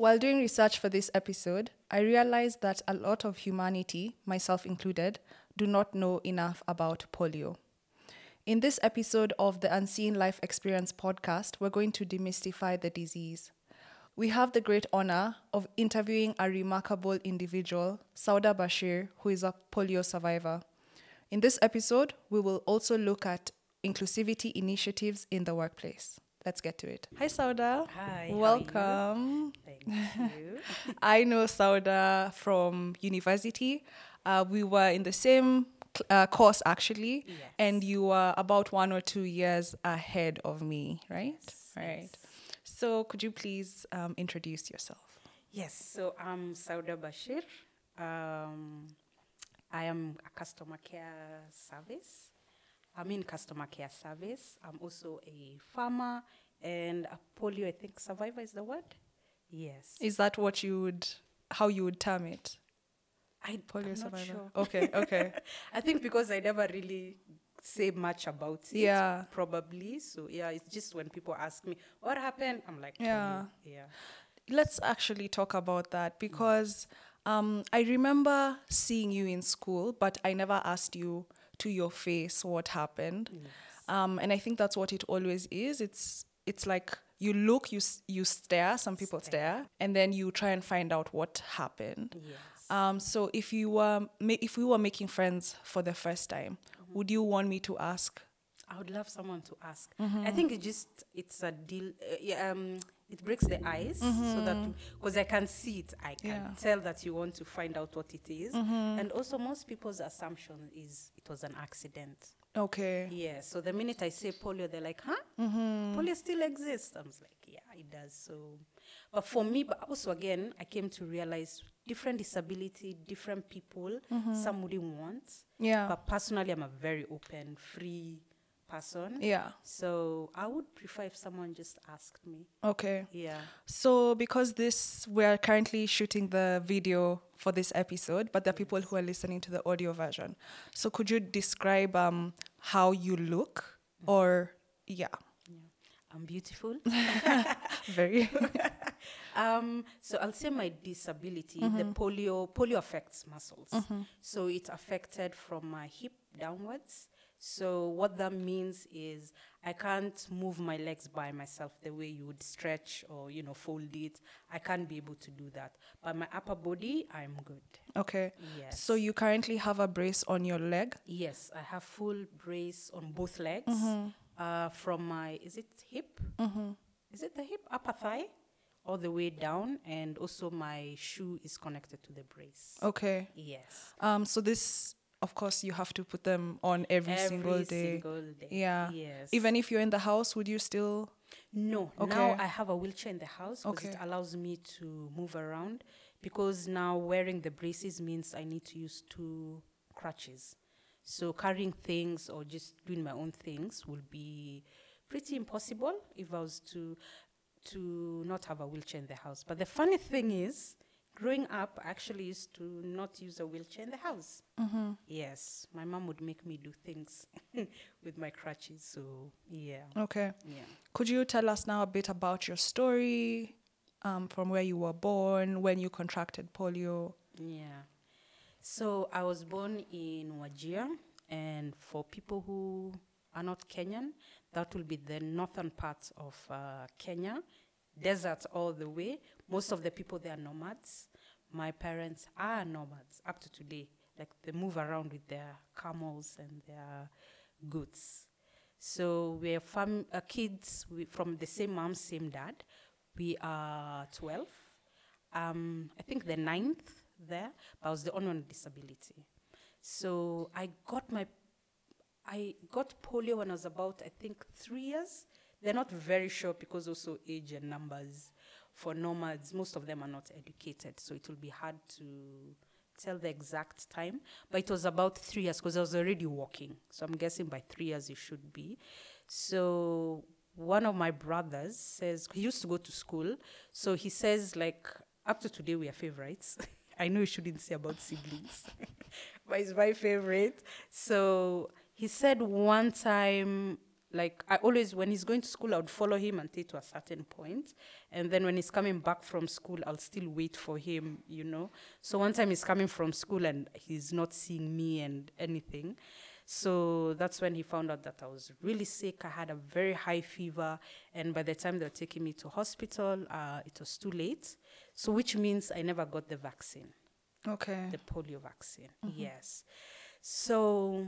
While doing research for this episode, I realized that a lot of humanity, myself included, do not know enough about polio. In this episode of the Unseen Life Experience podcast, we're going to demystify the disease. We have the great honor of interviewing a remarkable individual, Sauda Bashir, who is a polio survivor. In this episode, we will also look at inclusivity initiatives in the workplace. Let's get to it. Hi, Sauda. Hi. Welcome. Thank you. I know Sauda from university. Uh, we were in the same uh, course actually, Yes. and you were about one or two years ahead of me, right? Yes, Right. So, could you please um, introduce yourself? yes, so I'm Sauda Bashir. Um, I am a customer care service. I'm in customer care service. I'm also a farmer and a polio, I think, survivor is the word. Yes. Is that what you would, how you would term it? I, Polio I'm survivor. sure. Okay, okay. I think because I never really say much about it. Yeah. Probably. So yeah, it's just when people ask me what happened, I'm like, Yeah. Yeah. Let's actually talk about that because um, I remember seeing you in school, but I never asked you to your face what happened. Um, and I think that's what it always is. It's it's like you look, you you stare. Some people stare, and then you try and find out what happened. Yes. Um, so if you were if we were making friends for the first time, would you want me to ask? I would love someone to ask. Mm-hmm. I think it just it's a deal. Uh, yeah, um, it breaks the ice so that Mm-hmm. because I can see it, I can Yeah. Mm-hmm. tell that you want to find out what it is. And also, most people's assumption is it was an accident. Okay. Yeah. So the minute I say polio, they're like, "Huh? Mm-hmm. Polio still exists." I was like, "Yeah, it does." So, but for me, but also again, I came to realize different disability, different people. Some wouldn't want. Mm-hmm. Yeah. But personally, I'm a very open, free person. Yeah. So I would prefer if someone just asked me. Okay. Yeah. So, because this, we're currently shooting the video for this episode, but there are people who are listening to the audio version. So, could you describe um, how you look, or yeah, I'm beautiful. very um, so I'll say my disability, the polio, polio affects muscles. So it affected from my hip downwards. So what that means is I can't move my legs by myself the way you would stretch or you know fold it. I can't be able to do that. But my upper body, I'm good. okay. Yes. So, you currently have a brace on your leg. Yes, I have full brace on both legs. Mm-hmm. Uh, from my is it hip? Is it the hip upper thigh, all the way down, and also my shoe is connected to the brace. Okay. Yes. Um. So this, of course, you have to put them on every, single day. single day. Yeah. Yes. Even if you're in the house, would you still? No, Okay. now I have a wheelchair in the house because it allows me to move around. Because now wearing the braces means I need to use two crutches. So carrying things or just doing my own things will be pretty impossible if I was to to not have a wheelchair in the house. But the funny thing is, growing up, I actually used to not use a wheelchair in the house. Mm-hmm. Yes, my mom would make me do things with my crutches. So yeah, Okay. yeah. Could you tell us now a bit about your story, um, from where you were born, when you contracted polio? Yeah. So I was born in Wajir, and for people who are not Kenyan, that will be the northern part of uh, Kenya, desert all the way. Most of the people there are nomads. My parents are nomads up to today. Like they move around with their camels and their goods. So we're fam- uh, kids we, from the same mom, same dad. We are 12. Um, I think the ninth there, but I was the only one with disability. So I got my, I got polio when I was about, I think, three years. They're not very sure because also age and numbers. For nomads, most of them are not educated, so it will be hard to tell the exact time. But it was about three years because I was already walking. So I'm guessing by three years it should be. So one of my brothers says he used to go to school. So he says like up to today we are favorites. I know you shouldn't say about siblings, but he's my favorite. So he said one time like I always when he's going to school, I would follow him until to a certain point, and then when he's coming back from school, I'll still wait for him, you know. So one time he's coming from school and he's not seeing me and anything. So that's when he found out that I was really sick. I had a very high fever, and by the time they were taking me to hospital, uh, it was too late. So which means I never got the vaccine Okay. the polio vaccine. Yes. So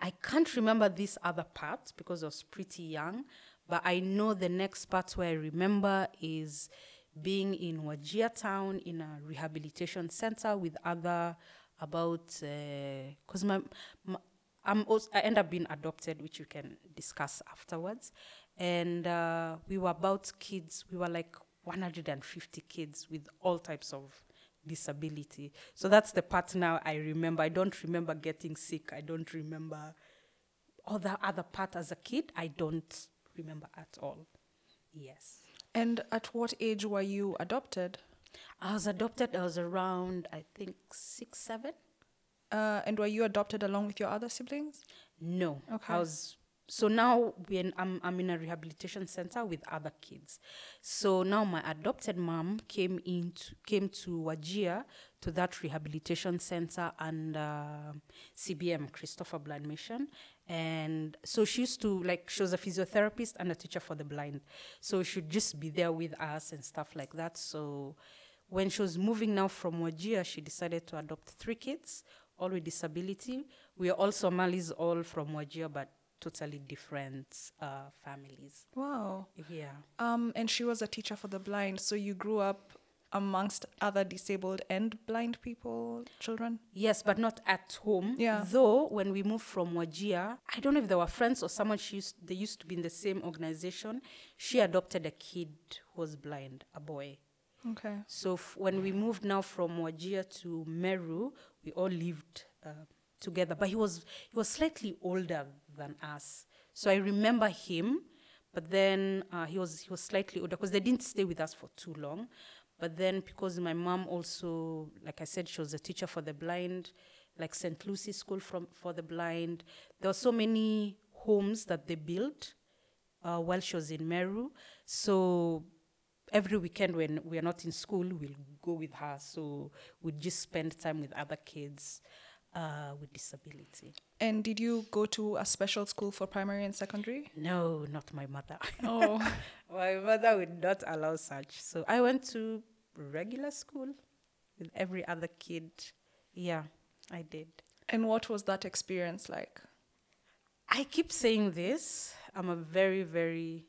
I can't remember this other part because I was pretty young, but I know the next part where I remember is being in Wajir town in a rehabilitation center with other about because my, my I'm also, I end up being adopted, which we can discuss afterwards. And uh, we were about kids. We were like 150 kids with all types of disability. So that's the part now I remember. I don't remember getting sick. I don't remember all the other part as a kid. I don't remember at all. Yes. And at what age were you adopted? I was adopted. I was around, I think, six, seven. Uh, and were you adopted along with your other siblings? No. Okay. I was so now when I'm I'm in a rehabilitation center with other kids. So now my adopted mom came into came to Wajir to that rehabilitation center and uh, CBM Christopher Blind Mission. And so she used to like she was a physiotherapist and a teacher for the blind. So she'd just be there with us and stuff like that. So when she was moving now from Wajir, she decided to adopt three kids, all with disability. We are all Somalis, all from Wajir, but totally different uh, families. Wow. Yeah. Um, and she was a teacher for the blind. So you grew up amongst other disabled and blind people, children? Yes, but not at home. Yeah. Though when we moved from Wajir, I don't know if they were friends or someone she used, they used to be in the same organization. She adopted a kid who was blind, a boy. Okay. So f- when we moved now from Wajir to Meru, we all lived uh, together. But he was he was slightly older than us. So I remember him, but then uh, he was he was slightly older because they didn't stay with us for too long. But then because my mom also, like I said, she was a teacher for the blind, like St. Lucy School from for the blind. There were so many homes that they built uh, while she was in Meru. So every weekend when we're not in school, we'll go with her. So we just spend time with other kids uh, with disability. And did you go to a special school for primary and secondary? No, not my mother. Oh. my mother would not allow such. So I went to regular school with every other kid. Yeah, I did. and what was that experience like? I keep saying this. I'm a very, very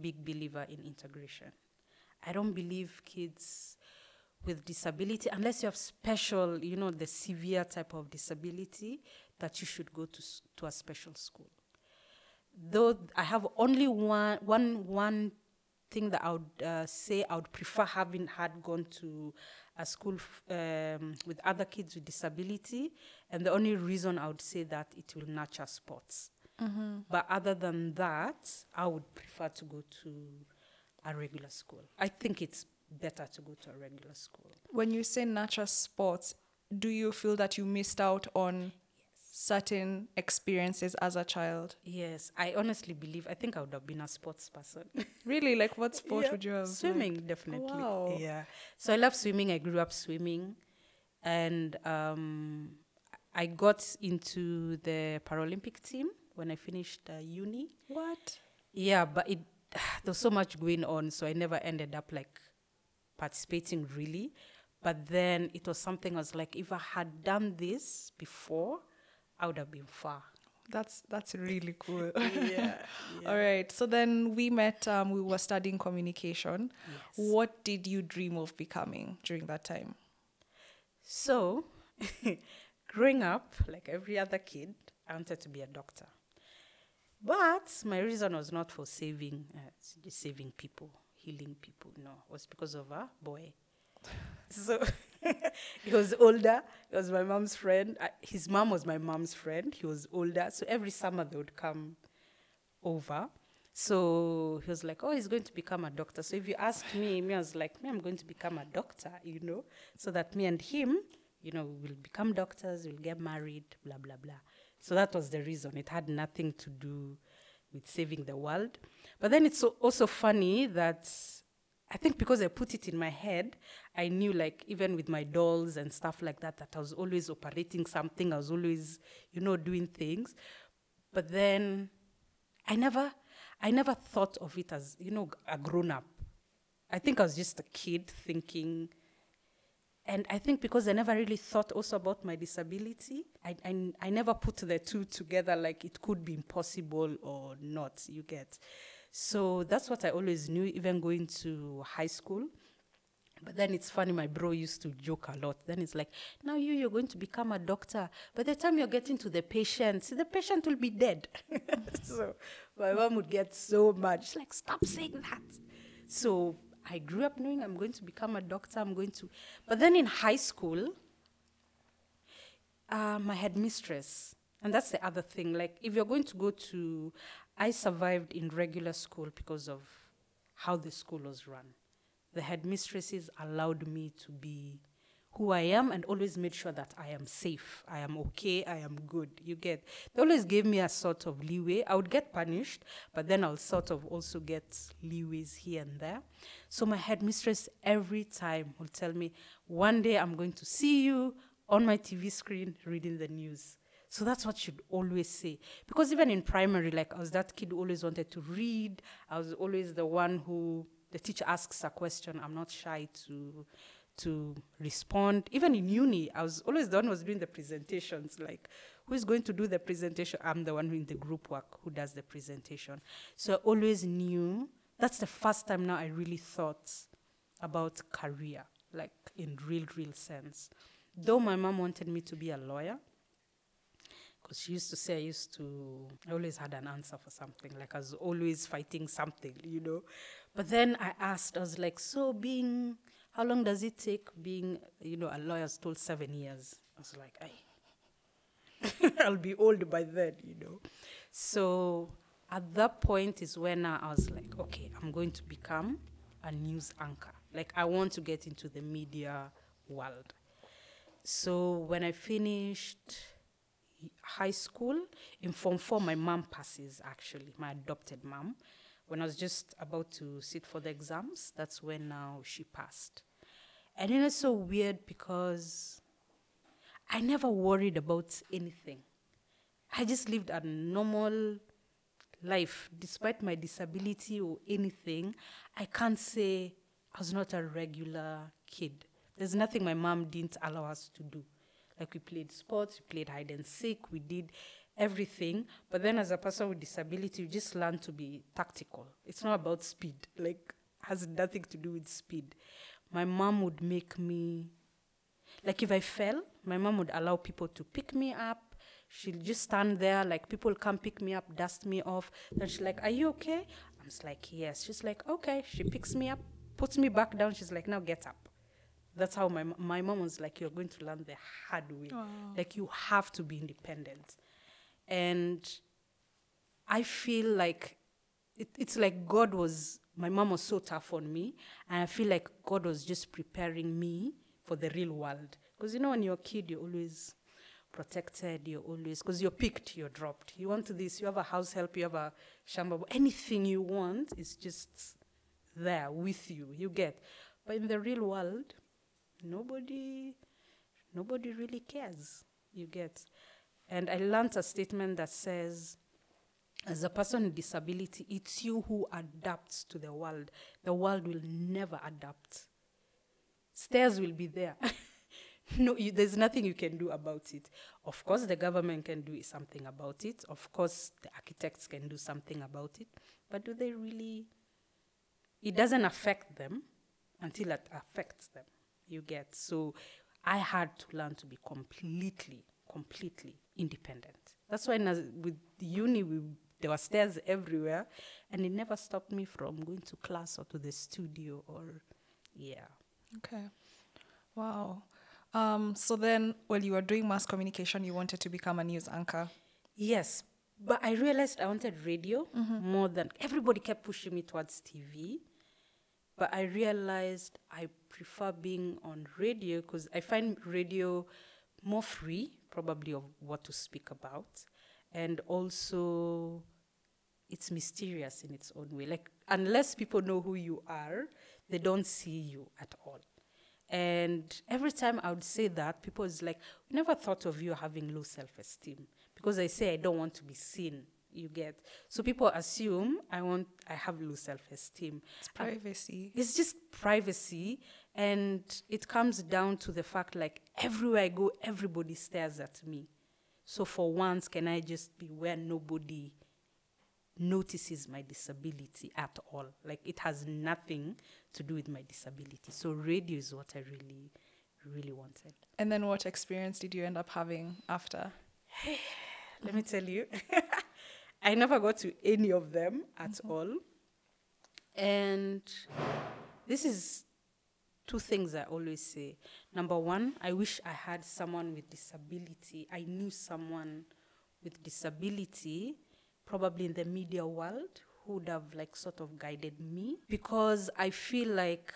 big believer in integration. I don't believe kids with disability, unless you have special, you know, the severe type of disability, that you should go to, to a special school. Though I have only one, one, one thing that I would uh, say I would prefer having had gone to a school f- um, with other kids with disability, and the only reason I would say that it will nurture sports. But other than that, I would prefer to go to a regular school. I think it's better to go to a regular school. When you say natural sports, do you feel that you missed out on certain experiences as a child? Yes, I honestly believe. I think I would have been a sports person. Really? Like what sport Yeah, would you have? liked? Swimming, definitely. Wow. Yeah. So I love swimming. I grew up swimming, and um, I got into the Paralympic team when I finished uh, uni. What? Yeah, but it there was so much going on, so I never ended up like participating really. But then it was something I was like, if I had done this before, I would have been far. That's that's really cool. Yeah. All right. So then we met. Um, we were studying communication. What did you dream of becoming during that time? So, growing up, like every other kid, I wanted to be a doctor. But my reason was not for saving, uh, saving people, healing people. No, it was because of a boy. So he was older. He was my mom's friend. His mom was my mom's friend. He was older. So every summer they would come over. So he was like, "Oh, he's going to become a doctor." So if you ask me, me I was like, "Me, I'm going to become a doctor," you know, so that me and him, you know, we will become doctors, we'll get married, blah blah blah. So that was the reason. It had nothing to do with saving the world. But then it's so, also funny that I think because I put it in my head, I knew like even with my dolls and stuff like that, that I was always operating something. I was always, you know, doing things. But then I never, I never thought of it as, you know, a grown up. I think I was just a kid thinking, and I think because I never really thought also about my disability, I, I, I never put the two together like it could be impossible or not, you get. So that's what I always knew, even going to high school. But then it's funny, my bro used to joke a lot. Then it's like, now you, you're going to become a doctor. By the time you're getting to the patient, the patient will be dead. so my mom would get so mad. She's like, stop saying that. So I grew up knowing I'm going to become a doctor. I'm going to. But then in high school, uh, my headmistress, and that's the other thing. Like, if you're going to go to, I survived in regular school because of how the school was run. The headmistresses allowed me to be who I am and always made sure that I am safe, I am okay, I am good. You get, they always gave me a sort of leeway. I would get punished, but then I'll sort of also get leeways here and there. So my headmistress every time will tell me, one day I'm going to see you on my TV screen reading the news. So that's what you'd always say. Because even in primary, like I was that kid who always wanted to read. I was always the one who the teacher asks a question. I'm not shy to to respond. Even in uni, I was always the one who was doing the presentations. Like, who is going to do the presentation? I'm the one in the group work who does the presentation. So I always knew. That's the first time now I really thought about career, like in real, real sense. Though my mom wanted me to be a lawyer, because she used to say I used to, I always had an answer for something. Like I was always fighting something, you know. But then I asked, I was like, so being how long does it take being, you know, a lawyer's told seven years? I was like, I, I'll be old by then, you know. So at that point is when I was like, okay, I'm going to become a news anchor. Like I want to get into the media world. So when I finished high school, in Form 4, my mom passes actually, my adopted mom when I was just about to sit for the exams, that's when now she passed. And it was so weird because I never worried about anything. I just lived a normal life despite my disability or anything. I can't say I was not a regular kid. There's nothing my mom didn't allow us to do. Like we played sports, we played hide and seek, we did everything. But then as a person with disability, you just learn to be tactical. It's not about speed. Like has nothing to do with speed. My mom would make me like if I fell, my mom would allow people to pick me up. She'll just stand there, like people come pick me up, dust me off. Then she's like, Are you okay? I'm just like, Yes. She's like, Okay. She picks me up, puts me back down. She's like, Now get up. That's how my my mom was like, You're going to learn the hard way. Like you have to be independent. And I feel like it, it's like God was, my mom was so tough on me. And I feel like God was just preparing me for the real world. Because you know, when you're a kid, you're always protected, you're always, because you're picked, you're dropped. You want this, you have a house help, you have a shamba, anything you want is just there with you, you get. But in the real world, nobody, nobody really cares, you get. And I learned a statement that says, as a person with disability, it's you who adapts to the world. The world will never adapt. Stairs will be there. no, you, there's nothing you can do about it. Of course, the government can do something about it. Of course, the architects can do something about it. But do they really? It doesn't affect them until it affects them. You get so. I had to learn to be completely completely independent. That's why with uni, we, there were stairs everywhere, and it never stopped me from going to class or to the studio or, yeah. Okay. Wow. Um, so then, when you were doing mass communication, you wanted to become a news anchor. Yes, but I realized I wanted radio mm-hmm. more than everybody kept pushing me towards TV. But I realized I prefer being on radio because I find radio more free, probably, of what to speak about. and also it's mysterious in its own way. Like unless people know who you are, they don't see you at all. And every time I would say that, people is like, "We never thought of you having low self-esteem," because I say I don't want to be seen. You get so people assume I want I have low self-esteem. It's privacy. It's just privacy, and it comes down to the fact like everywhere I go, everybody stares at me. So for once, can I just be where nobody notices my disability at all? Like it has nothing to do with my disability. So radio is what I really, really wanted. And then what experience did you end up having after? Let me tell you, I never got to any of them at mm-hmm. all. And this is two things I always say. Number one, I wish I had someone with disability. I knew someone with disability, probably in the media world, who would have like sort of guided me because I feel like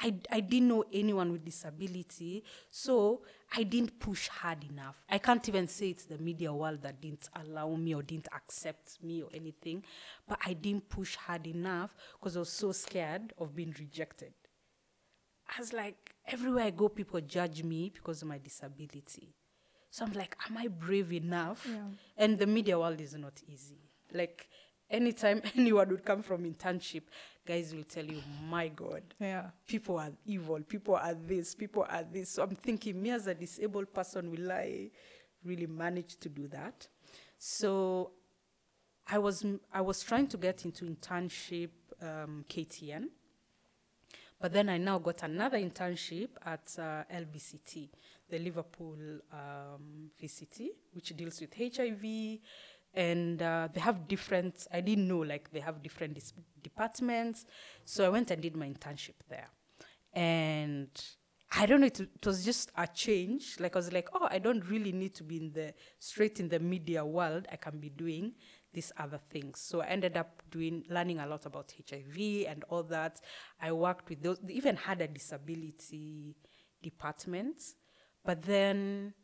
I, I didn't know anyone with disability, so I didn't push hard enough. I can't even say it's the media world that didn't allow me or didn't accept me or anything, but I didn't push hard enough because I was so scared of being rejected. I was like, everywhere I go, people judge me because of my disability. So I'm like, am I brave enough? Yeah. And the media world is not easy. Like, anytime anyone would come from internship, guys will tell you, my God, Yeah. people are evil, people are this, people are this. So I'm thinking, me as a disabled person, will I really manage to do that? So I was I was trying to get into internship um, KTN, but then I now got another internship at uh, LVCT, the Liverpool um, VCT, which deals with HIV. And uh, they have different, I didn't know, like, they have different dis- departments. So I went and did my internship there. And I don't know, it, it was just a change. Like, I was like, oh, I don't really need to be in the, straight in the media world. I can be doing these other things. So I ended up doing, learning a lot about HIV and all that. I worked with those, even had a disability department. But then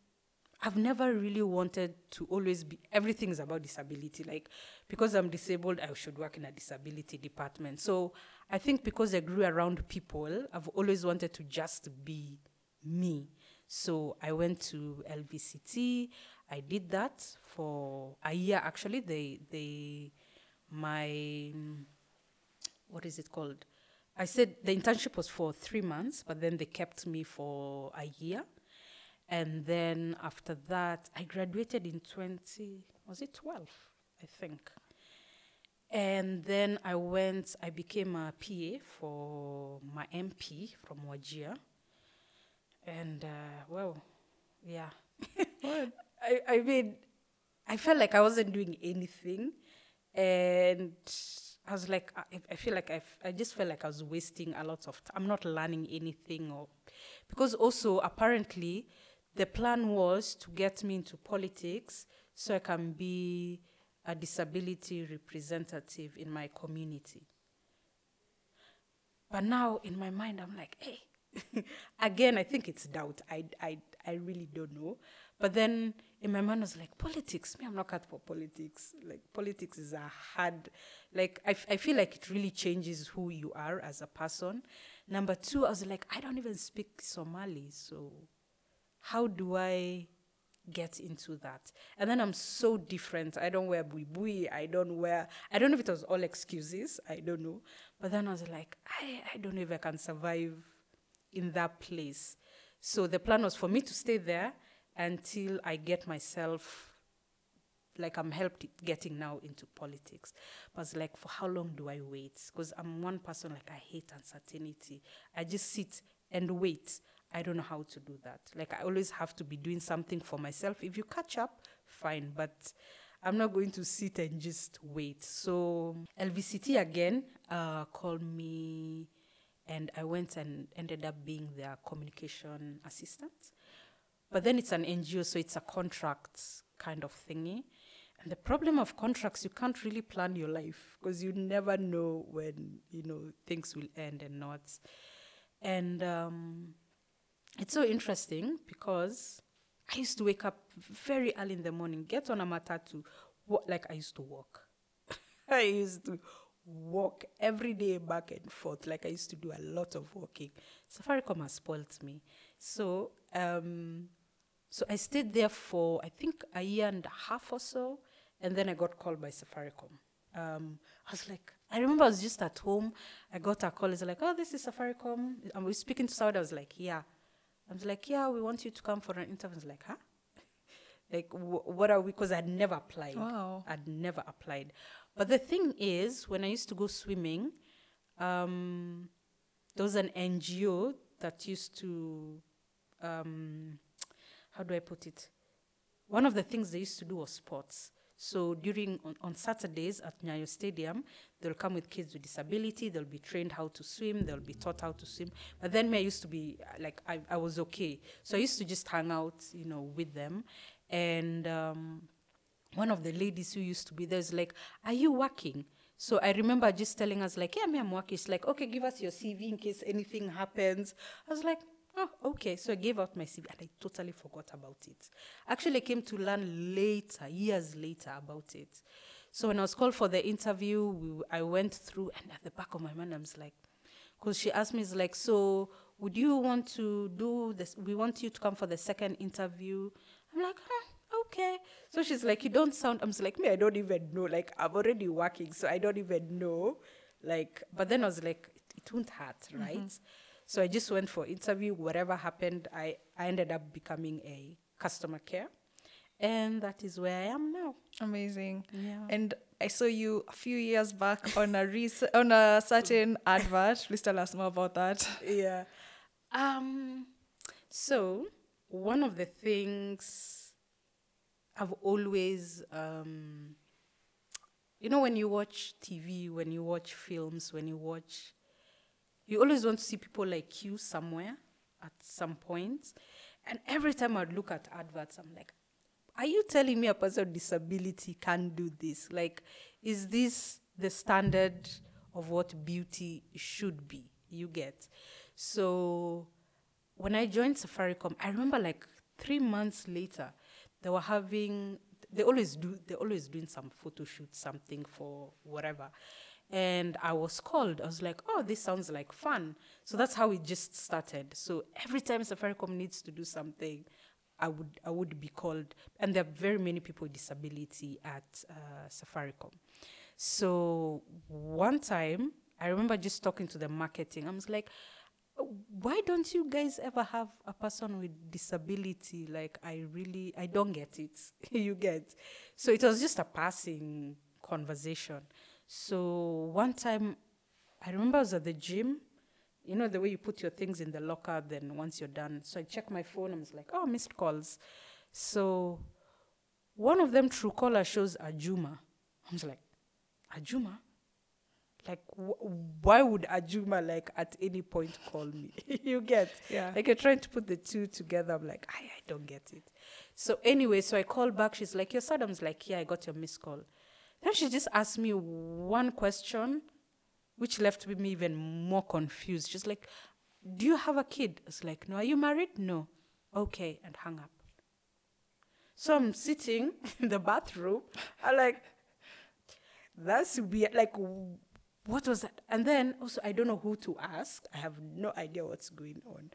I've never really wanted to always be, everything is about disability. Like, because I'm disabled, I should work in a disability department. So I think because I grew around people, I've always wanted to just be me. So I went to LVCT. I did that for a year. Actually, they they my what is it called? I said the internship was for three months, but then they kept me for a year. And then after that, I graduated in 20, was it 12? I think. And then I went, I became a PA for my MP from Wajir. And, uh, well, yeah. I, I mean, I felt like I wasn't doing anything. And I was like, I, I feel like I, I just felt like I was wasting a lot of time. I'm not learning anything. or Because also, apparently, the plan was to get me into politics so I can be a disability representative in my community. But now in my mind, I'm like, hey, again, I think it's doubt. I, I, I really don't know. But then in my mind, was like, politics, me, I'm not cut for politics. Like, politics is a hard, like, I, f- I feel like it really changes who you are as a person. Number two, I was like, I don't even speak Somali. So how do I get into that? And then I'm so different. I don't wear bui bui. I don't wear, I don't know if it was all excuses. I don't know. But then I was like, I, I don't know if I can survive in that place. So the plan was for me to stay there until I get myself, like I'm helped getting now into politics. But like, for how long do I wait? Because I'm one person, like, I hate uncertainty. I just sit and wait. I don't know how to do that. Like, I always have to be doing something for myself. If you catch up, fine. But I'm not going to sit and just wait. So LVCT again uh, called me, and I went and ended up being their communication assistant. But then it's an NGO, so it's a contract kind of thingy. And the problem of contracts, you can't really plan your life because you never know when you know things will end and not. And um, it's so interesting because I used to wake up very early in the morning, get on a matatu, like I used to walk. I used to walk every day back and forth. Like I used to do a lot of walking. Safaricom has spoilt me. So, um, so I stayed there for I think a year and a half or so, and then I got called by Safaricom. Um, I was like, I remember I was just at home. I got a call. It's like, oh, this is Safaricom. And we were speaking to Sauda. I was like, yeah. I was like, yeah, we want you to come for an interview. I was like, huh? Like, wh- what are we? Because I'd never applied. Wow. I'd never applied. But the thing is, when I used to go swimming, um, there was an NGO that used to, um, how do I put it? One of the things they used to do was sports. So during on, on Saturdays at Nyayo Stadium, they'll come with kids with disability. They'll be trained how to swim. They'll be taught how to swim. But then me, I used to be like I, I was okay. So I used to just hang out, you know, with them. And um, one of the ladies who used to be there is like, "Are you working?" So I remember just telling us like, "Yeah, me, I'm working." She's like, "Okay, give us your CV in case anything happens." I was like, "Oh, okay." So I gave out my CV and I totally forgot about it. Actually, I came to learn later, years later, about it. So when I was called for the interview, we, I went through, and at the back of my mind, I was like, because she asked me, "Is like, so would you want to do this? We want you to come for the second interview." I'm like, huh, okay. So she's like, you don't sound. I'm like, me, I don't even know. Like, I'm already working, so I don't even know. Like, but then I was like, it, it won't hurt, mm-hmm. right? So I just went for interview. Whatever happened, I, I ended up becoming a customer care, and that is where I am now. Amazing. Yeah. And I saw you a few years back on a rec- on a certain advert. Please tell us more about that. yeah. Um, so one of the things I've always, um, you know, when you watch TV, when you watch films, when you watch, you always want to see people like you somewhere at some point. And every time I'd look at adverts, I'm like, are you telling me a person with disability can't do this? Like, is this the standard of what beauty should be? You get. So when I joined Safaricom, I remember like three months later, they were having they always do they always doing some photo shoot, something for whatever. And I was called. I was like, oh, this sounds like fun. So that's how it just started. So every time Safaricom needs to do something, I would I would be called. And there are very many people with disability at uh, Safaricom. So one time, I remember just talking to the marketing. I was like, why don't you guys ever have a person with disability? Like, I really, I don't get it. you get. So it was just a passing conversation. So one time, I remember I was at the gym. You know, the way you put your things in the locker, then once you're done. So I checked my phone. I was like, oh, missed calls. So one of them, true caller shows Ajuma. I was like, Ajuma? Like, wh- why would Ajuma, like, at any point call me? you get? Yeah. Like, you're trying to put the two together. I'm like, I, I don't get it. So, anyway, so I called back. She's like, Your Saddam's like, Yeah, I got your missed call. Then she just asked me one question, which left me even more confused. She's like, Do you have a kid? I was like, No. Are you married? No. Okay. And hung up. So I'm sitting in the bathroom. I'm like, that's weird. Like, what was that? And then also, I don't know who to ask. I have no idea what's going on.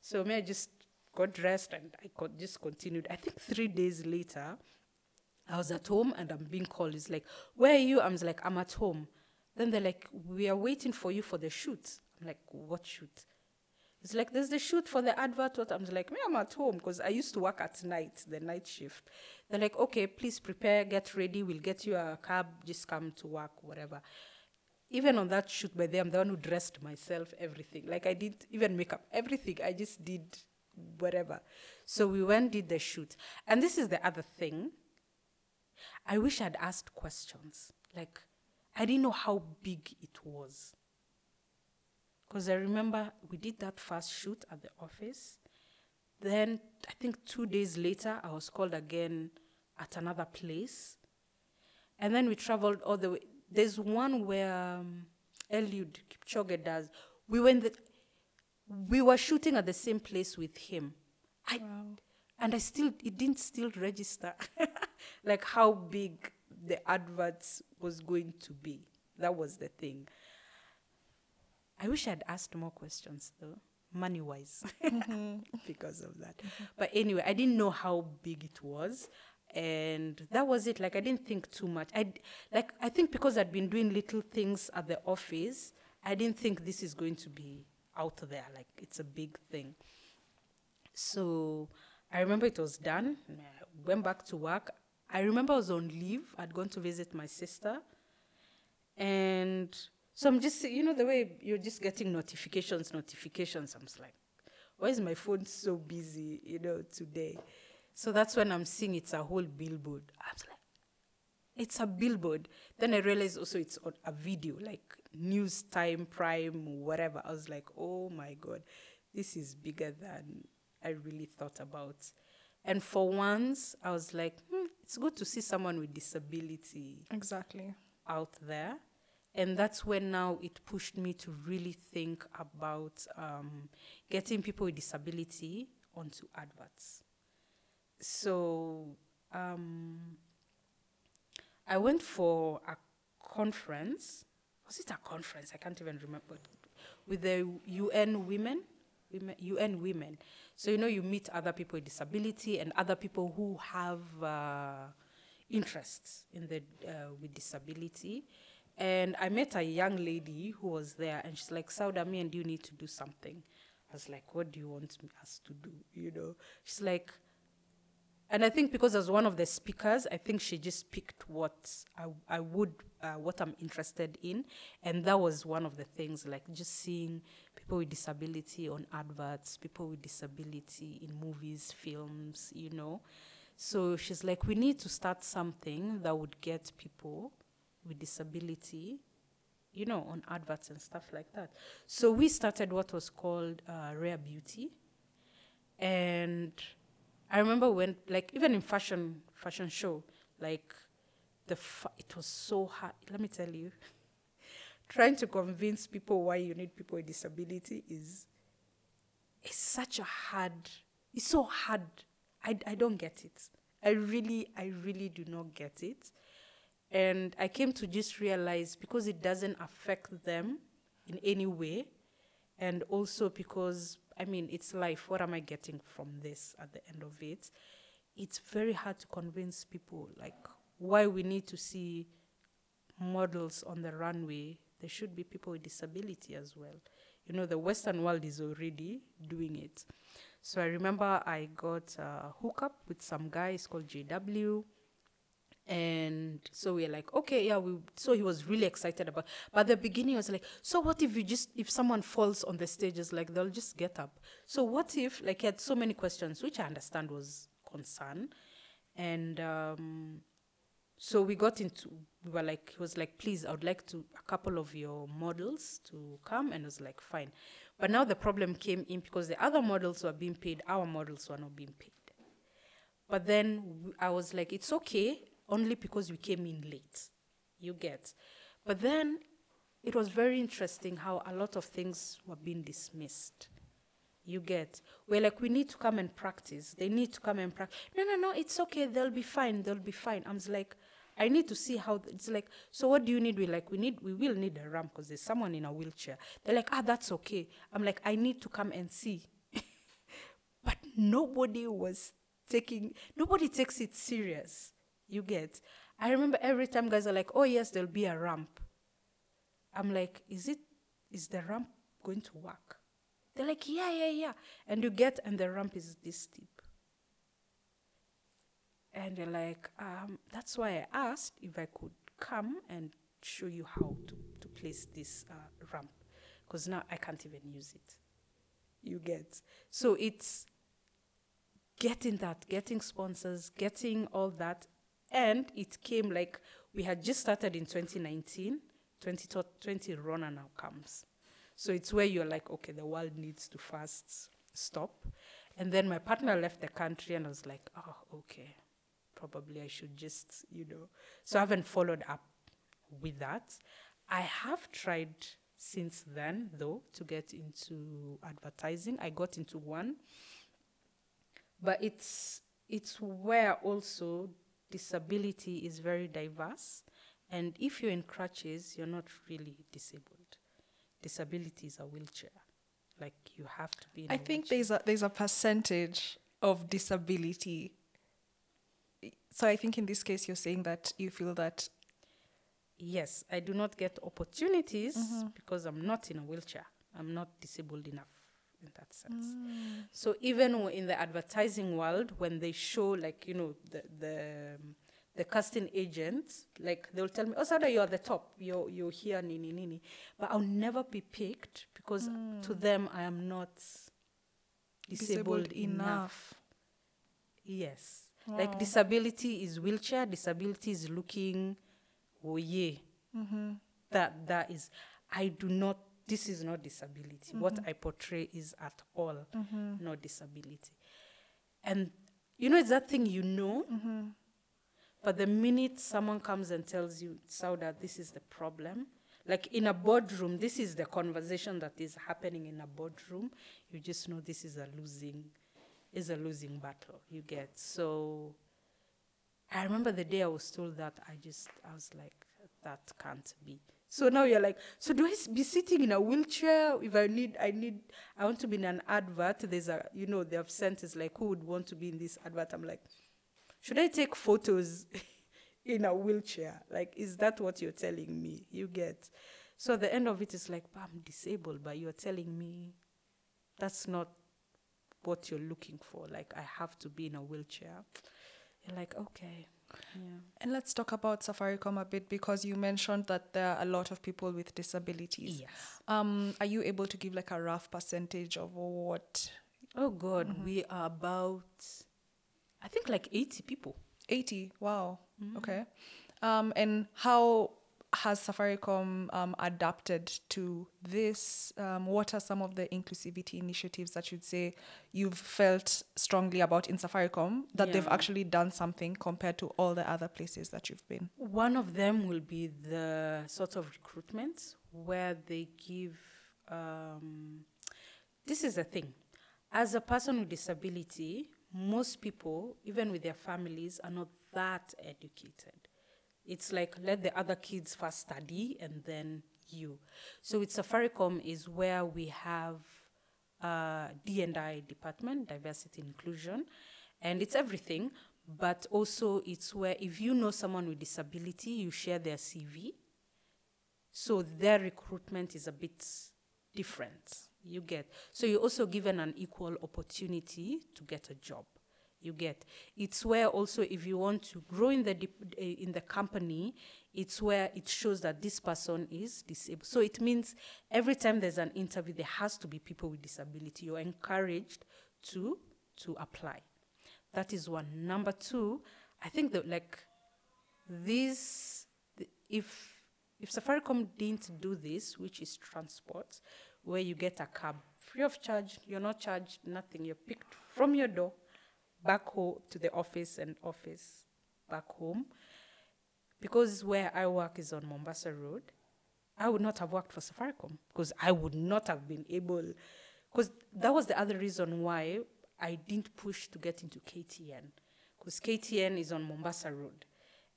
So me, I just got dressed and I just continued. I think three days later, I was at home and I'm being called. It's like, where are you? I'm like, I'm at home. Then they're like, we are waiting for you for the shoot. I'm like, what shoot? It's like there's the shoot for the advert. What I'm like, me, I'm at home because I used to work at night, the night shift. They're like, okay, please prepare, get ready. We'll get you a cab. Just come to work, whatever. Even on that shoot, by them, the one who dressed myself, everything. Like I did even makeup, everything. I just did whatever. So we went did the shoot, and this is the other thing. I wish I'd asked questions. Like I didn't know how big it was. Because I remember we did that first shoot at the office. Then I think two days later, I was called again at another place. And then we traveled all the way. There's one where um, Eliud Kipchoge does. We went. The, we were shooting at the same place with him. I, Wow. and I still it didn't still register like how big the adverts was going to be. That was the thing. I wish I'd asked more questions though, money wise, mm-hmm. because of that. But anyway, I didn't know how big it was. And that was it. Like I didn't think too much. I like I think because I'd been doing little things at the office, I didn't think this is going to be out there. Like it's a big thing. So I remember it was done. I went back to work. I remember I was on leave. I'd gone to visit my sister. And so I'm just, you know, the way you're just getting notifications, notifications. I'm like, why is my phone so busy, you know, today? So that's when I'm seeing it's a whole billboard. I'm like, it's a billboard. Then I realized also it's a video, like news time, prime, whatever. I was like, oh my God, this is bigger than I really thought about. And for once, I was like, it's good to see someone with disability Exactly. out there. And that's when now it pushed me to really think about um, getting people with disability onto adverts. So um, I went for a conference. Was it a conference? I can't even remember. With the UN women, women UN women. So you know, you meet other people with disability and other people who have uh, interests in the uh, with disability. And I met a young lady who was there, and she's like, "Sauda, me and you need to do something." I was like, "What do you want us to do?" You know, she's like, and I think because as one of the speakers, I think she just picked what I, I would, uh, what I'm interested in. And that was one of the things, like just seeing people with disability on adverts, people with disability in movies, films, you know. So she's like, we need to start something that would get people with disability, you know, on adverts and stuff like that. So we started what was called uh, Rare Beauty. And I remember when, like, even in fashion fashion show, like, the fa- it was so hard. Let me tell you, trying to convince people why you need people with disability is it's such a hard. It's so hard. I I don't get it. I really I really do not get it, and I came to just realize because it doesn't affect them in any way, and also because I mean it's life. What am I getting from this at the end of it? It's very hard to convince people like why we need to see models on the runway. There should be people with disability as well. You know, the Western world is already doing it. So I remember I got a hookup with some guy, it's called JW. And so we are like, okay, yeah, we so he was really excited about but the beginning was like, so what if you just if someone falls on the stages, like they'll just get up. So what if like he had so many questions, which I understand was concern. And um so we got into we were like he was like please i would like to a couple of your models to come and I was like fine but now the problem came in because the other models were being paid our models were not being paid but then i was like it's okay only because we came in late. You get. But then it was very interesting how a lot of things were being dismissed. You get. We're like we need to come and practice. They need to come and practice no no no it's okay. They'll be fine. They'll be fine. I'm like i need to see how th- it's like so what do you need? We like we need we will need a ramp because there's someone in a wheelchair. They're like ah that's okay. I'm like i need to come and see. But nobody was taking nobody takes it serious you get i remember every time guys are like oh yes there'll be a ramp i'm like is it is the ramp going to work they're like, yeah, yeah, yeah. And you get, and the ramp is this steep. And they're like, um, that's why I asked if I could come and show you how to, to place this uh, ramp. Because now I can't even use it. You get. So it's getting that, getting sponsors, getting all that. And it came like we had just started in 2019, 2020 Rona now comes. So it's where you're like, okay, the world needs to first stop. And then my partner left the country, and I was like, oh, okay, probably I should just, you know. So I haven't followed up with that. I have tried since then, though, to get into advertising. I got into one, but it's it's where also disability is very diverse and if you're in crutches you're not really disabled disability is a wheelchair like you have to be in I a think wheelchair. there's a there's a percentage of disability. So I think in this case you're saying that you feel that yes i do not get opportunities Mm-hmm. because i'm not in a wheelchair i'm not disabled enough in that sense. Mm. so even in the advertising world when they show like you know the the the casting agents like they'll tell me oh Sauda, you're the top. You're you're here nini nini. But i'll never be picked because to them i am not disabled, enough. yes. Like disability is wheelchair disability is looking oh yeah. Mm-hmm. that that is i do not this is not disability. What mm-hmm. i portray is at all mm-hmm. not disability. And you know it's that thing you know mm-hmm. but the minute someone comes and tells you sauda this is the problem like in a boardroom this is the conversation that is happening in a boardroom you just know this is a losing is a losing battle you get. So I remember the day I was told that, I just, I was like, that can't be. So now you're like, so do I be sitting in a wheelchair? If I need, I need, I want to be in an advert. There's a, you know, they have sent us like, who would want to be in this advert? I'm like, should I take photos in a wheelchair? Like, is that what you're telling me? You get. So the end of it is like, I'm disabled, but you're telling me that's not what you're looking for. Like, I have to be in a wheelchair. You're like, okay. Yeah. And let's talk about Safaricom a bit because you mentioned that there are a lot of people with disabilities. Yes. Um, are you able to give like a rough percentage of what? Oh God, we are about, I think like 80 people. 80. Wow. Okay. Um, and how has Safaricom um, adapted to this? Um, what are some of the inclusivity initiatives that you'd say you've felt strongly about in Safaricom that they've actually done something compared to all the other places that you've been? One of them will be the sort of recruitment where they give. Um, this is the thing. As a person with disability, most people, even with their families, are not that educated. It's like let the other kids first study and then you. So with Safaricom is where we have uh, D&I department, diversity inclusion, and it's everything. But also it's where if you know someone with disability, you share their CV. So their recruitment is a bit different. You get so you're also given an equal opportunity to get a job. You get it's where also if you want to grow in the eh, in the company, it's where it shows that this person is disabled. So it means every time there's an interview, there has to be people with disability. You're encouraged to to apply. That is one. Number two, I think that like this, if if Safaricom didn't do this, which is transport, where you get a cab free of charge, you're not charged nothing. You're picked from your door back home to the office and office back home. Because where I work is on Mombasa Road, I would not have worked for Safaricom because I would not have been able. Because that was the other reason why I didn't push to get into KTN. Because KTN is on Mombasa Road.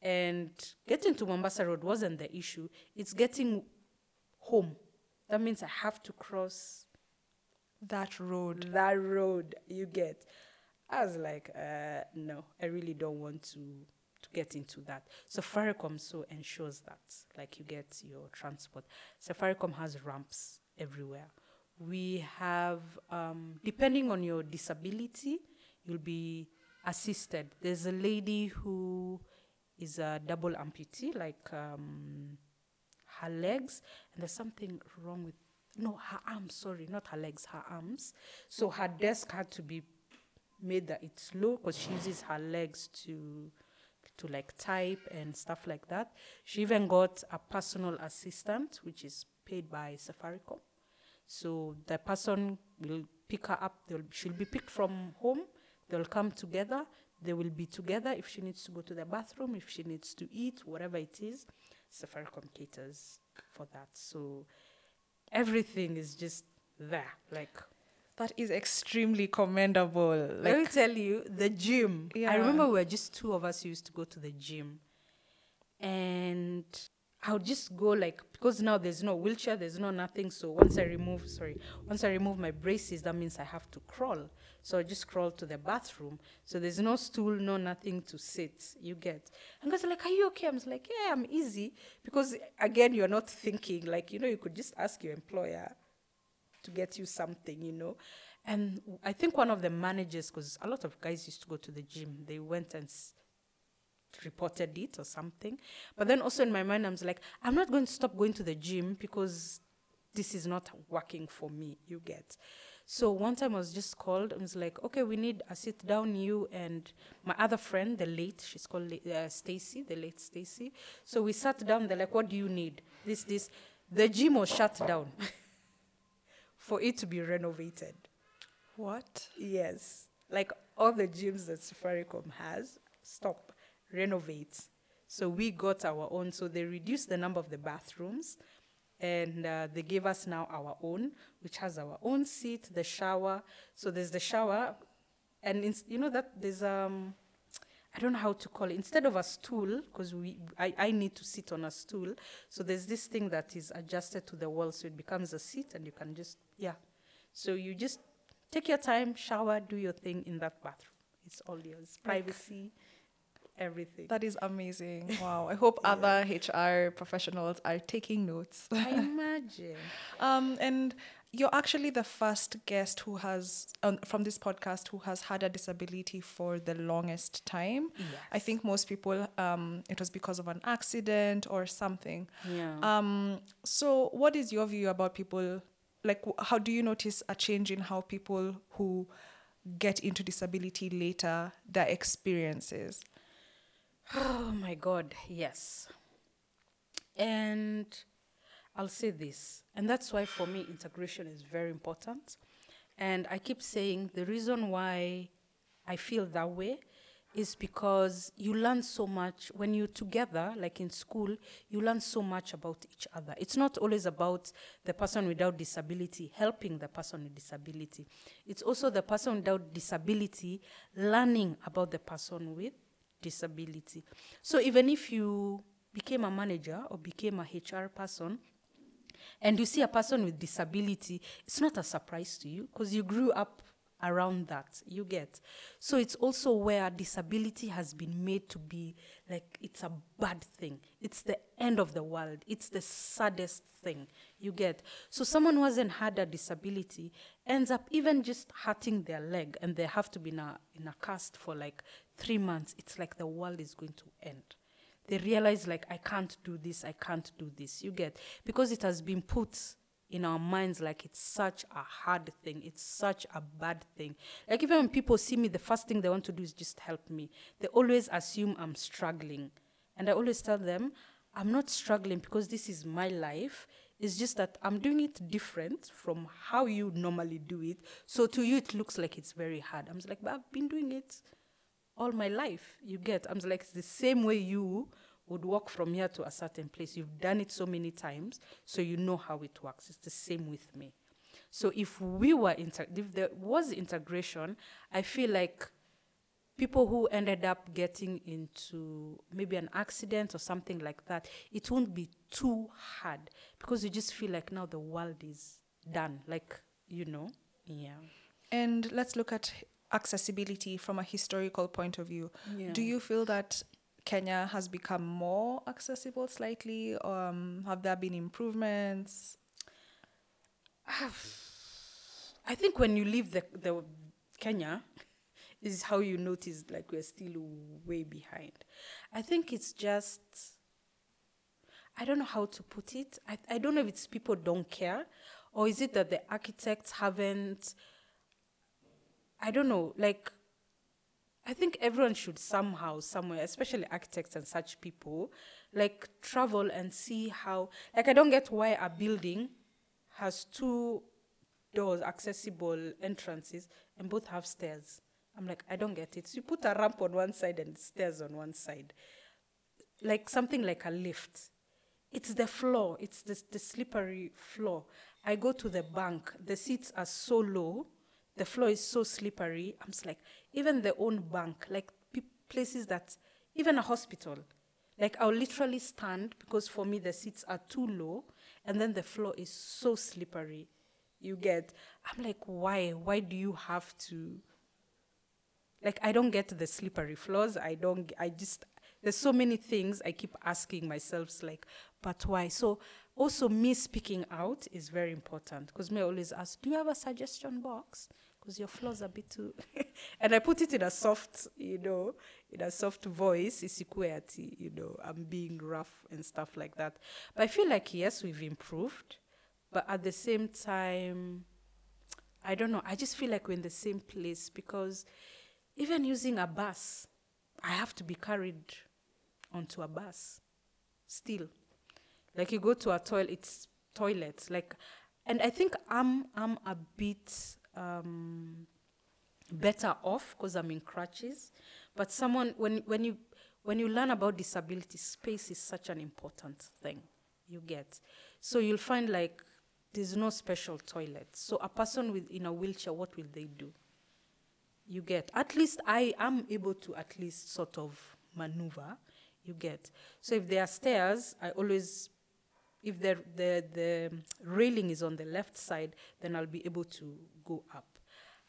And getting to Mombasa Road wasn't the issue, it's getting home. That means I have to cross That road. that road you get. I was like, uh, no, I really don't want to to get into that. Safaricom so ensures that, like, you get your transport. Safaricom has ramps everywhere. We have, um, depending on your disability, you'll be assisted. There's a lady who is a double amputee, like um, her legs, and there's something wrong with no her arms. Sorry, not her legs, her arms. So her desk had to be made that it's low because she uses her legs to to like type and stuff like that. She even got a personal assistant, which is paid by Safaricom. So the person will pick her up. They'll, she'll be picked from home. They'll come together. They will be together if she needs to go to the bathroom, if she needs to eat, whatever it is. Safaricom caters for that. So everything is just there. Like That is extremely commendable. Let me tell you, the gym. Yeah. I remember we were just two of us used to go to the gym. And I would just go like because now there's no wheelchair, there's no nothing. So once I remove sorry, once I remove my braces, that means I have to crawl. So I just crawl to the bathroom. So there's no stool, no nothing to sit. You get. And guys are like, Are you okay? I'm just like, Yeah, I'm easy. Because again, you're not thinking, like, you know, you could just ask your employer to get you something, you know. And I think one of the managers, because a lot of guys used to go to the gym, they went and s- reported it or something. But then also in my mind, I'm just like, I'm not going to stop going to the gym because this is not working for me. You get. So one time I was just called. I was like, okay, we need a sit down. You and my other friend, the late, she's called uh, Stacy, the late Stacy. So we sat down. They're like, what do you need? This, this. The gym was shut down for it to be renovated. what? Yes. Like all the gyms that Safaricom has, stop, renovate. So we got our own. So they reduced the number of the bathrooms and uh, they gave us now our own, which has our own seat, the shower. So there's the shower. And ins- you know that there's, um, I don't know how to call it. Instead of a stool, because we, I, I need to sit on a stool. So there's this thing that is adjusted to the wall, so it becomes a seat, and you can just, yeah. So you just take your time, shower, do your thing in that bathroom. It's all yours. Privacy, everything. That is amazing. Wow. I hope other HR professionals are taking notes. I imagine. Um, and you're actually the first guest who has, um, from this podcast, who has had a disability for the longest time. I think most people, um, it was because of an accident or something. Yeah. Um, so, what is your view about people? Like, how do you notice a change in how people who get into disability later, their experiences? Oh my God, yes. And I'll say this, and that's why for me integration is very important. And I keep saying the reason why I feel that way is because you learn so much when you're together, like in school, you learn so much about each other. It's not always about the person without disability helping the person with disability, it's also the person without disability learning about the person with disability. So even if you became a manager or became a HR person, and you see a person with disability, it's not a surprise to you because you grew up around that. You get. So it's also where disability has been made to be like it's a bad thing. It's the end of the world. It's the saddest thing. You get. So someone who hasn't had a disability ends up even just hurting their leg and they have to be in a, in a cast for like three months. It's like the world is going to end they realize like i can't do this i can't do this you get because it has been put in our minds like it's such a hard thing. It's such a bad thing. Like even when people see me the first thing they want to do is just help me. They always assume i'm struggling. And i always tell them i'm not struggling because this is my life. It's just that i'm doing it different from how you normally do it. So to you it looks like it's very hard. I'm just like but i've been doing it all my life. You get, I'm like, it's the same way you would walk from here to a certain place. You've done it so many times, so you know how it works. It's the same with me. So if we were, inter- if there was integration, I feel like people who ended up getting into maybe an accident or something like that, it won't be too hard because you just feel like now the world is done. Like, you know, yeah. And let's look at accessibility from a historical point of view. Yeah. Do you feel that Kenya has become more accessible slightly? Um, have there been improvements? I think when you leave the, the Kenya, is how you notice like we're still way behind. I think it's just I don't know how to put it. I, I don't know if it's people don't care or is it that the architects haven't I don't know, like I think everyone should somehow, somewhere, especially architects and such people, like travel and see how. Like, I don't get why a building has two doors, accessible entrances, and both have stairs. I'm like, I don't get it. So you put a ramp on one side and stairs on one side, like something like a lift. It's the floor. It's the, the slippery floor. I go to the bank. The seats are so low the floor is so slippery. I'm just like, even the own bank, like pe- places that, even a hospital, like I'll literally stand because for me the seats are too low, and then the floor is so slippery. You get, I'm like, why? Why do you have to? Like I don't get the slippery floors. I don't. I just there's so many things I keep asking myself. Like, but why? So also me speaking out is very important because me always ask, do you have a suggestion box? Because your floors are a bit too, and I put it in a soft, you know, in a soft voice. Isikue ati, you know, I'm being rough and stuff like that. But I feel like yes, we've improved, but at the same time, I don't know. I just feel like we're in the same place because even using a bus, I have to be carried onto a bus still. Like you go to a toilet, it's toilets. Like, and I think I'm I'm a bit um, better off because I'm in crutches. But someone when when you when you learn about disability, space is such an important thing. You get so you'll find like there's no special toilet. So a person with in a wheelchair, what will they do? you get at least i am able to at least sort of maneuver you get so if there are stairs i always if the the the railing is on the left side then i'll be able to go up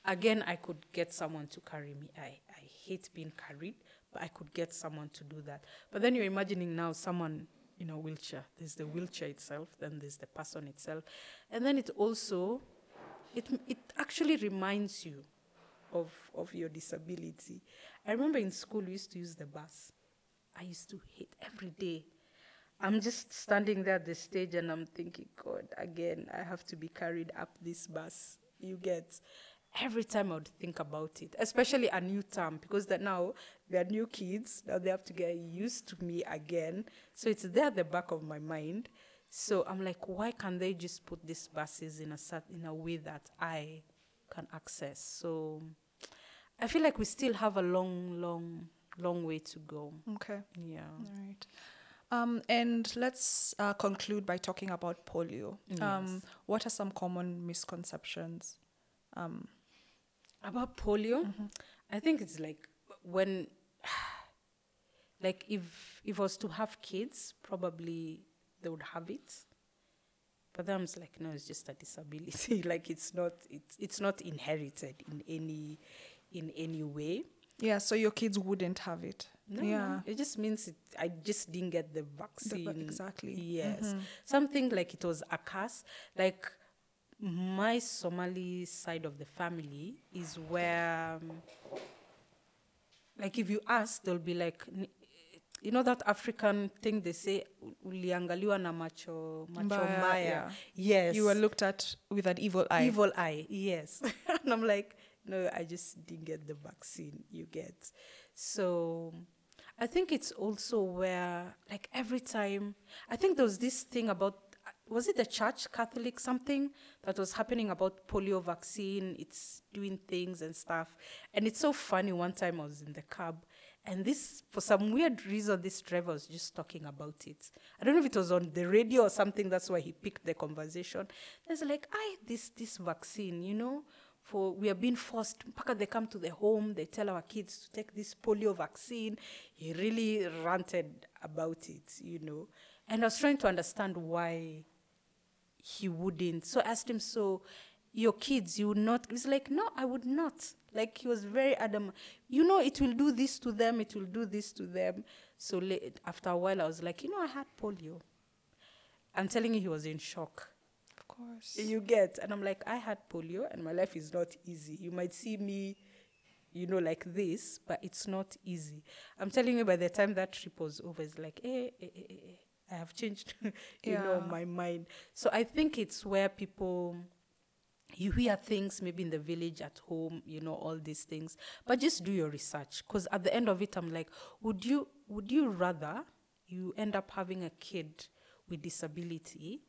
again i could get someone to carry me i i hate being carried but i could get someone to do that but then you're imagining now someone in a wheelchair there's the wheelchair itself then there's the person itself and then it also it it actually reminds you of of your disability. I remember in school we used to use the bus. I used to hate every day. I'm just standing there at the stage and I'm thinking, God, again, I have to be carried up this bus. You get every time I would think about it, especially a new term, because that now they're new kids, now they have to get used to me again. So it's there at the back of my mind. So I'm like, why can't they just put these buses in a cert- in a way that I can access? So I feel like we still have a long, long, long way to go. Okay. Yeah. All right. Um, and let's uh, conclude by talking about polio. Um, Yes. what are some common misconceptions? Um, About polio, I think it's like when, like if if I was to have kids, probably they would have it. But then I'm just like, no, it's just a disability. like it's not it's it's not inherited in any in any way. yeah, so your kids wouldn't have it. No, yeah. no, it just means it, I just didn't get the vaccine. exactly. Yes. Something like it was a curse. Like my Somali side of the family is where, um, like, if you ask, they'll be like, you know that African thing they say, uliangaliwa na macho, macho Mbaya, mbaya. yeah. Yes. You were looked at with an evil eye. Evil eye, yes. and I'm like, no, I just didn't get the vaccine you get. So I think it's also where, like, every time, I think there was this thing about, was it the church, Catholic, something that was happening about polio vaccine? It's doing things and stuff. And it's so funny. One time I was in the cab, and this, for some weird reason, this driver was just talking about it. I don't know if it was on the radio or something. That's why he picked the conversation. There's like, I this this vaccine, you know, for we are being forced. Mpaka they come to the home, they tell our kids to take this polio vaccine. He really ranted about it, you know. And I was trying to understand why he wouldn't. So I asked him, so your kids, you would not? He's like, no, I would not. Like he was very adamant. You know, it will do this to them. It will do this to them. So late, after a while, I was like, you know, I had polio. I'm telling you, he was in shock. Of course. You get, and I'm like, I had polio, and my life is not easy. You might see me, you know, like this, but it's not easy. I'm telling you, by the time that trip was over, it's like, eh, eh, eh, eh, eh, I have changed, you know, my mind. So I think it's where people, you hear things maybe in the village at home, you know, all these things, but just do your research. Because at the end of it, I'm like, would you, would you rather you end up having a kid with disability?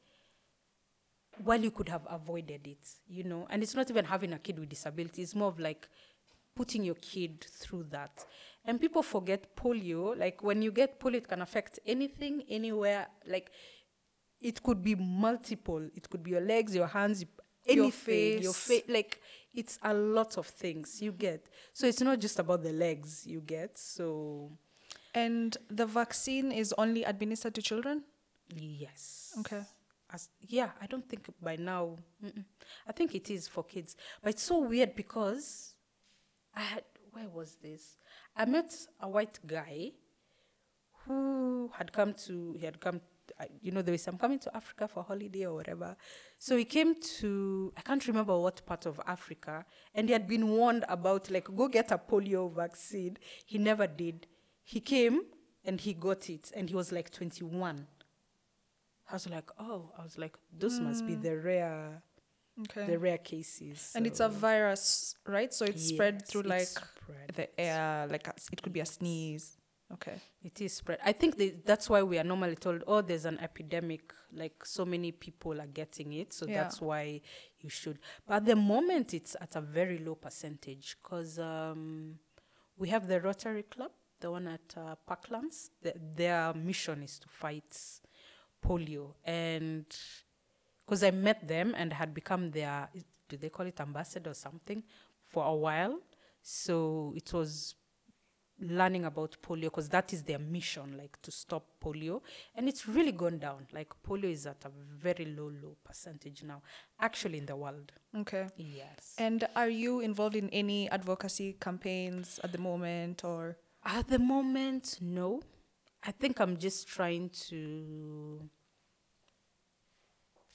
While you could have avoided it, you know. And it's not even having a kid with disability, it's more of like putting your kid through that. And people forget polio, like when you get polio, it can affect anything, anywhere. Like it could be multiple, it could be your legs, your hands, anything, your face. Your face, like it's a lot of things you get. So it's not just about the legs you get. So And the vaccine is only administered to children? yes, Okay. As, yeah, I don't think by now. Mm-mm. I think it is for kids, but it's so weird because I had where was this? I met a white guy who had come to he had come. You know, there is I'm coming to Africa for holiday or whatever. So he came to I can't remember what part of Africa, and he had been warned about like go get a polio vaccine. He never did. He came and he got it, and he was like 21. I was like, oh, I was like, those must be the rare, Okay. the rare cases. and it's a virus, right? So it's spread through like spread. the air, like a, it could be a sneeze. Okay. It is spread. I think they, that's why we are normally told, oh, there's an epidemic, like so many people are getting it, so Yeah. that's why you should. But at the moment, it's at a very low percentage because um, we have the Rotary Club, the one at uh, Parklands. The, their mission is to fight polio, and because I met them and had become their, do they call it ambassador or something, for a while. So it was learning about polio because that is their mission, like to stop polio. And it's really gone down. Like polio is at a very low, low percentage now, actually in the world. Okay. Yes. And are you involved in any advocacy campaigns at the moment or? At the moment, no. I think I'm just trying to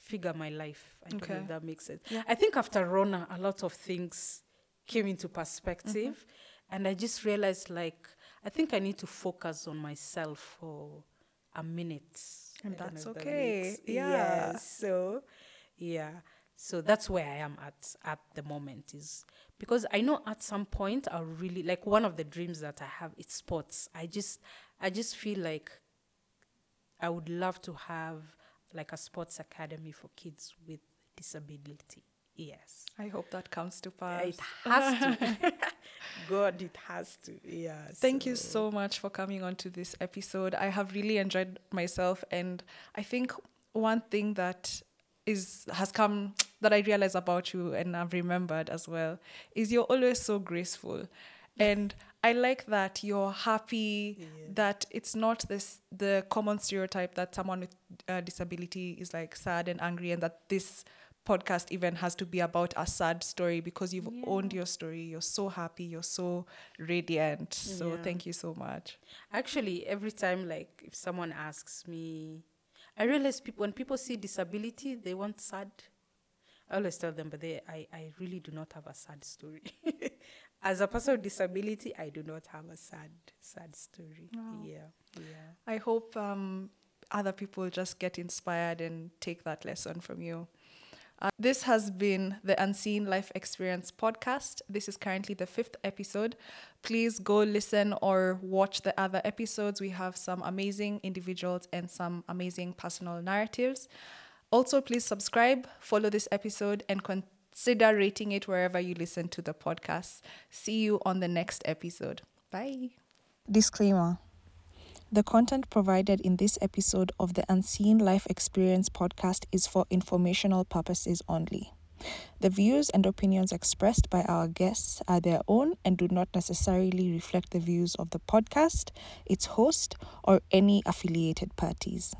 figure my life. I don't know Okay. if that makes sense. Yeah. I think after Rona, a lot of things came into perspective. Mm-hmm. And I just realized, like, I think I need to focus on myself for a minute. And I that's if that okay. Yeah. So, yeah. So that's where I am at at the moment is because I know at some point I'll really like one of the dreams that I have it's sports. I just I just feel like I would love to have like a sports academy for kids with disability. Yes. I hope that comes to pass. It has to. God, it has to. Yeah. Thank you so much for coming on to this episode. I have really enjoyed myself and I think one thing that is has come that I realize about you and I've remembered as well is you're always so graceful. And I like that you're happy that it's not this the common stereotype that someone with uh, disability is like sad and angry and that this podcast even has to be about a sad story because you've owned your story you're so happy you're so radiant so Yeah. thank you so much Actually, every time, like, if someone asks me, I realize people when people see disability, they want sad. I always tell them, but they, I, I really do not have a sad story. As a person with disability, I do not have a sad, sad story. Yeah, yeah. i hope um, other people just get inspired and take that lesson from you Uh, this has been the Unseen Life Experience podcast. This is currently the fifth episode. Please go listen or watch the other episodes. We have some amazing individuals and some amazing personal narratives. Also, please subscribe, follow this episode, and consider rating it wherever you listen to the podcast. See you on the next episode. Bye. Disclaimer. The content provided in this episode of the Unseen Life Experience podcast is for informational purposes only. The views and opinions expressed by our guests are their own and do not necessarily reflect the views of the podcast, its host, or any affiliated parties.